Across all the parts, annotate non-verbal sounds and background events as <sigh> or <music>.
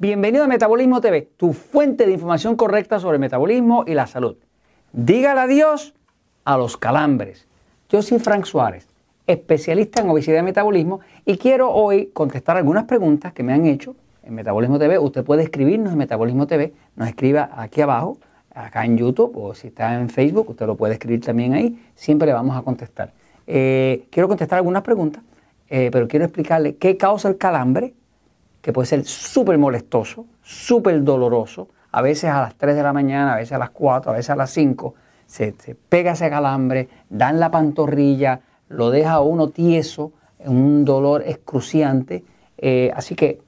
Bienvenido a Metabolismo TV, tu fuente de información correcta sobre el metabolismo y la salud. Dígale adiós a los calambres. Yo soy Frank Suárez, especialista en obesidad y metabolismo, y quiero hoy contestar algunas preguntas que me han hecho en Metabolismo TV. Usted puede escribirnos en Metabolismo TV, nos escriba aquí abajo, acá en YouTube, o si está en Facebook, usted lo puede escribir también ahí, siempre le vamos a contestar. Eh, quiero contestar algunas preguntas, eh, pero quiero explicarle qué causa el calambre que puede ser súper molestoso, súper doloroso, a veces a las 3 de la mañana, a veces a las 4, a veces a las 5, se, pega ese calambre, da en la pantorrilla, lo deja a uno tieso, un dolor excruciante. Eh, así que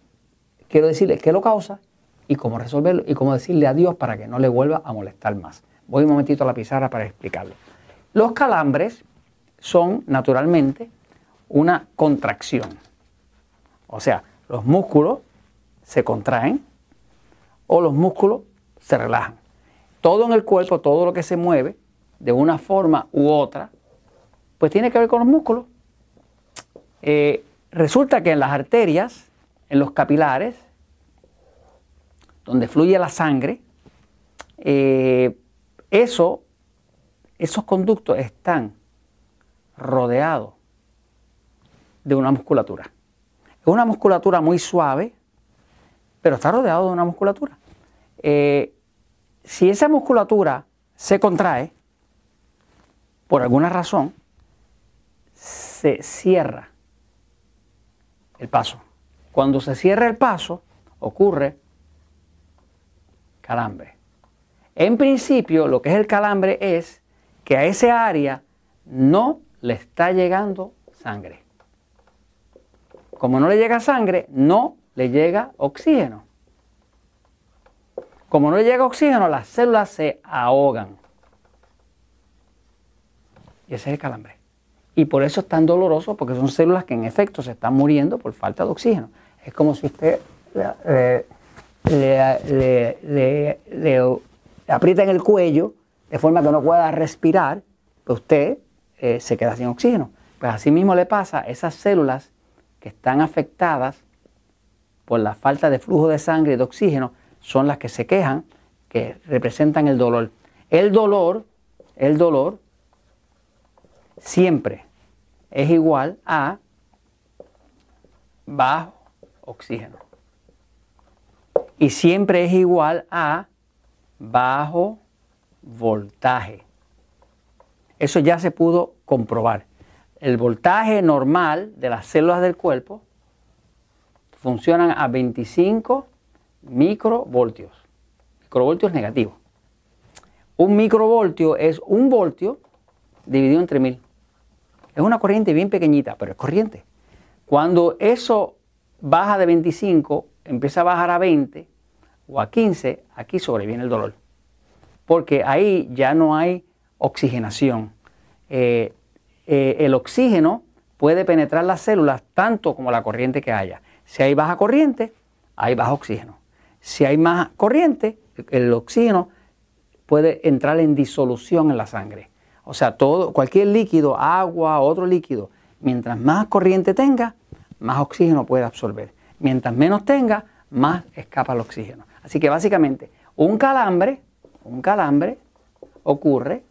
quiero decirle qué lo causa y cómo resolverlo y cómo decirle adiós para que no le vuelva a molestar más. Voy un momentito a la pizarra para explicarlo. Los calambres son naturalmente una contracción. O sea, los músculos se contraen o los músculos se relajan. Todo en el cuerpo, todo lo que se mueve de una forma u otra, pues tiene que ver con los músculos. Eh, resulta que en las arterias, en los capilares, donde fluye la sangre, eh, eso, esos conductos están rodeados de una musculatura. Es una musculatura muy suave, pero está rodeado de una musculatura. Eh, si esa musculatura se contrae, por alguna razón, se cierra el paso. Cuando se cierra el paso, ocurre calambre. En principio, lo que es el calambre es que a ese área no le está llegando sangre. Como no le llega sangre, no le llega oxígeno. Como no le llega oxígeno, las células se ahogan. Y ese es el calambre. Y por eso es tan doloroso, porque son células que en efecto se están muriendo por falta de oxígeno. Es como si usted le, aprieta en el cuello de forma que no pueda respirar, pues usted eh, se queda sin oxígeno. Pues así mismo le pasa a esas células que están afectadas por la falta de flujo de sangre y de oxígeno son las que se quejan, que representan el dolor. El dolor, el dolor siempre es igual a bajo oxígeno. Y siempre es igual a bajo voltaje. Eso ya se pudo comprobar el voltaje normal de las células del cuerpo funcionan a 25 microvoltios. Microvoltios negativos. Un microvoltio es un voltio dividido entre mil. Es una corriente bien pequeñita, pero es corriente. Cuando eso baja de 25, empieza a bajar a 20 o a 15, aquí sobreviene el dolor. Porque ahí ya no hay oxigenación. Eh, eh, el oxígeno puede penetrar las células tanto como la corriente que haya. Si hay baja corriente, hay bajo oxígeno. Si hay más corriente, el oxígeno puede entrar en disolución en la sangre. O sea, todo, cualquier líquido, agua, otro líquido, mientras más corriente tenga, más oxígeno puede absorber. Mientras menos tenga, más escapa el oxígeno. Así que básicamente, un calambre, un calambre ocurre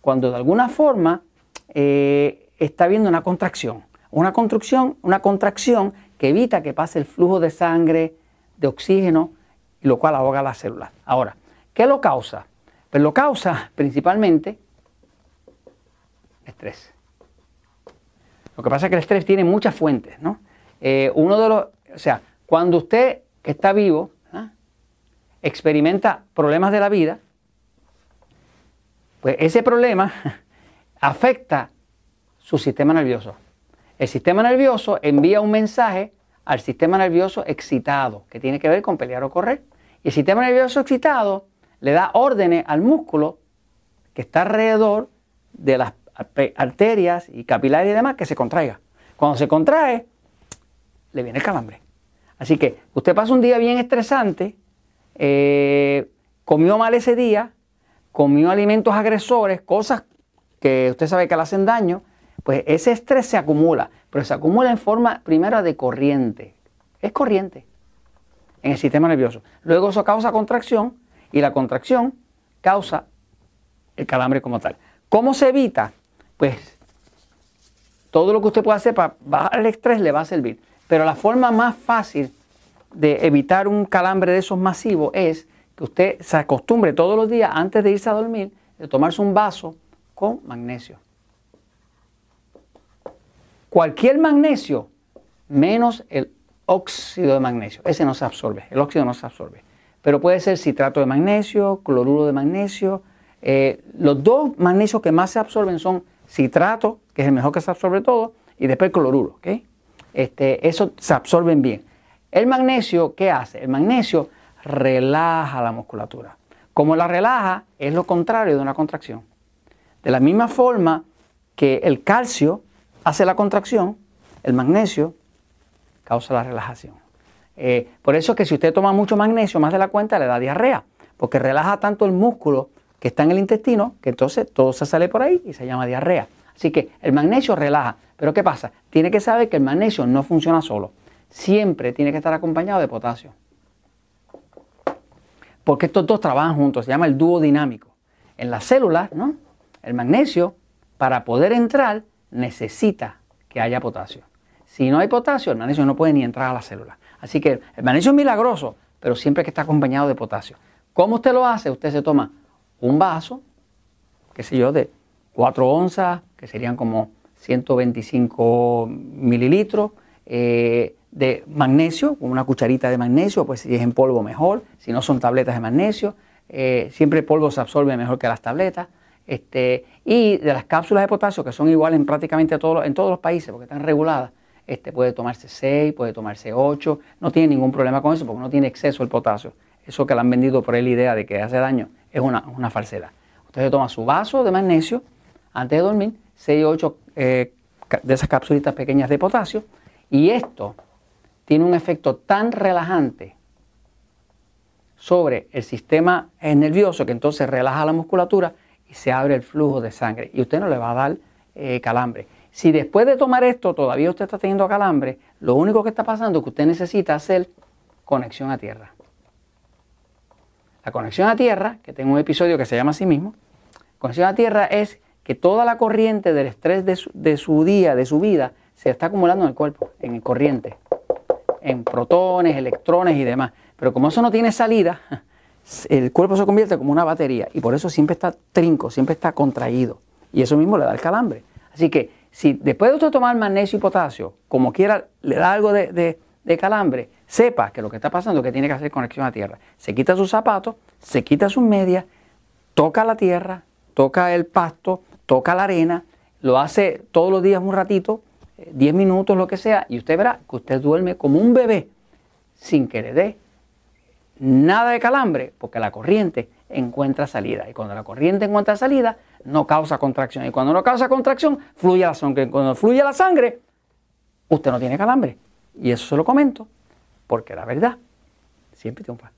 cuando de alguna forma eh, está habiendo una contracción. Una contracción, una contracción que evita que pase el flujo de sangre, de oxígeno, y lo cual ahoga las células. Ahora, ¿qué lo causa? Pues lo causa principalmente estrés. Lo que pasa es que el estrés tiene muchas fuentes, ¿no? Eh, uno de los, o sea, cuando usted que está vivo ¿ah? experimenta problemas de la vida, pues ese problema <laughs> afecta su sistema nervioso. El sistema nervioso envía un mensaje al sistema nervioso excitado, que tiene que ver con pelear o correr. Y el sistema nervioso excitado le da órdenes al músculo que está alrededor de las arterias y capilares y demás que se contraiga. Cuando se contrae, le viene el calambre. Así que usted pasa un día bien estresante, eh, comió mal ese día, comió alimentos agresores, cosas que usted sabe que le hacen daño, pues ese estrés se acumula, pero se acumula en forma primero de corriente. Es corriente. en el sistema nervioso. Luego eso causa contracción y la contracción causa el calambre como tal. ¿Cómo se evita? Pues todo lo que usted pueda hacer para bajar el estrés le va a servir. Pero la forma más fácil de evitar un calambre de esos masivos es que usted se acostumbre todos los días antes de irse a dormir de tomarse un vaso con magnesio. Cualquier magnesio menos el óxido de magnesio. Ese no se absorbe, el óxido no se absorbe. Pero puede ser citrato de magnesio, cloruro de magnesio. Eh, los dos magnesios que más se absorben son citrato, que es el mejor que se absorbe todo, y después cloruro. ¿okay? Este, eso se absorben bien. El magnesio, ¿qué hace? El magnesio relaja la musculatura. Como la relaja, es lo contrario de una contracción. De la misma forma que el calcio hace la contracción, el magnesio causa la relajación. Eh, por eso es que si usted toma mucho magnesio, más de la cuenta, le da diarrea, porque relaja tanto el músculo que está en el intestino, que entonces todo se sale por ahí y se llama diarrea. Así que el magnesio relaja. Pero ¿qué pasa? Tiene que saber que el magnesio no funciona solo. Siempre tiene que estar acompañado de potasio. Porque estos dos trabajan juntos, se llama el dúo dinámico. En las células, ¿no? El magnesio, para poder entrar, necesita que haya potasio. Si no hay potasio, el magnesio no puede ni entrar a la célula. Así que el magnesio es milagroso, pero siempre que está acompañado de potasio. ¿Cómo usted lo hace? Usted se toma un vaso, qué sé yo, de 4 onzas, que serían como 125 mililitros, eh, de magnesio, con una cucharita de magnesio, pues si es en polvo mejor, si no son tabletas de magnesio, eh, siempre el polvo se absorbe mejor que las tabletas. Este, y de las cápsulas de potasio, que son iguales en prácticamente todos, en todos los países, porque están reguladas, este puede tomarse 6, puede tomarse 8, no tiene ningún problema con eso porque no tiene exceso el potasio. Eso que le han vendido por él la idea de que hace daño es una, una falsedad. Usted toma su vaso de magnesio antes de dormir, 6 o 8 de esas capsulitas pequeñas de potasio, y esto tiene un efecto tan relajante sobre el sistema nervioso que entonces relaja la musculatura se abre el flujo de sangre y usted no le va a dar eh, calambre. Si después de tomar esto todavía usted está teniendo calambre, lo único que está pasando es que usted necesita hacer conexión a tierra. La conexión a tierra, que tengo un episodio que se llama así mismo, conexión a tierra es que toda la corriente del estrés de su, de su día, de su vida, se está acumulando en el cuerpo, en corriente, en protones, electrones y demás. Pero como eso no tiene salida, el cuerpo se convierte como una batería y por eso siempre está trinco, siempre está contraído. Y eso mismo le da el calambre. Así que si después de usted tomar magnesio y potasio, como quiera, le da algo de, calambre, sepa que lo que está pasando es que tiene que hacer conexión a tierra. Se quita sus zapatos, se quita sus medias, toca la tierra, toca el pasto, toca la arena, lo hace todos los días un ratito, 10 eh, minutos, lo que sea, y usted verá que usted duerme como un bebé sin que le dé nada de calambre, porque la corriente encuentra salida. Y cuando la corriente encuentra salida, no causa contracción. Y cuando no causa contracción, fluye la sangre. Cuando fluye la sangre, usted no tiene calambre. Y eso se lo comento porque la verdad siempre triunfa.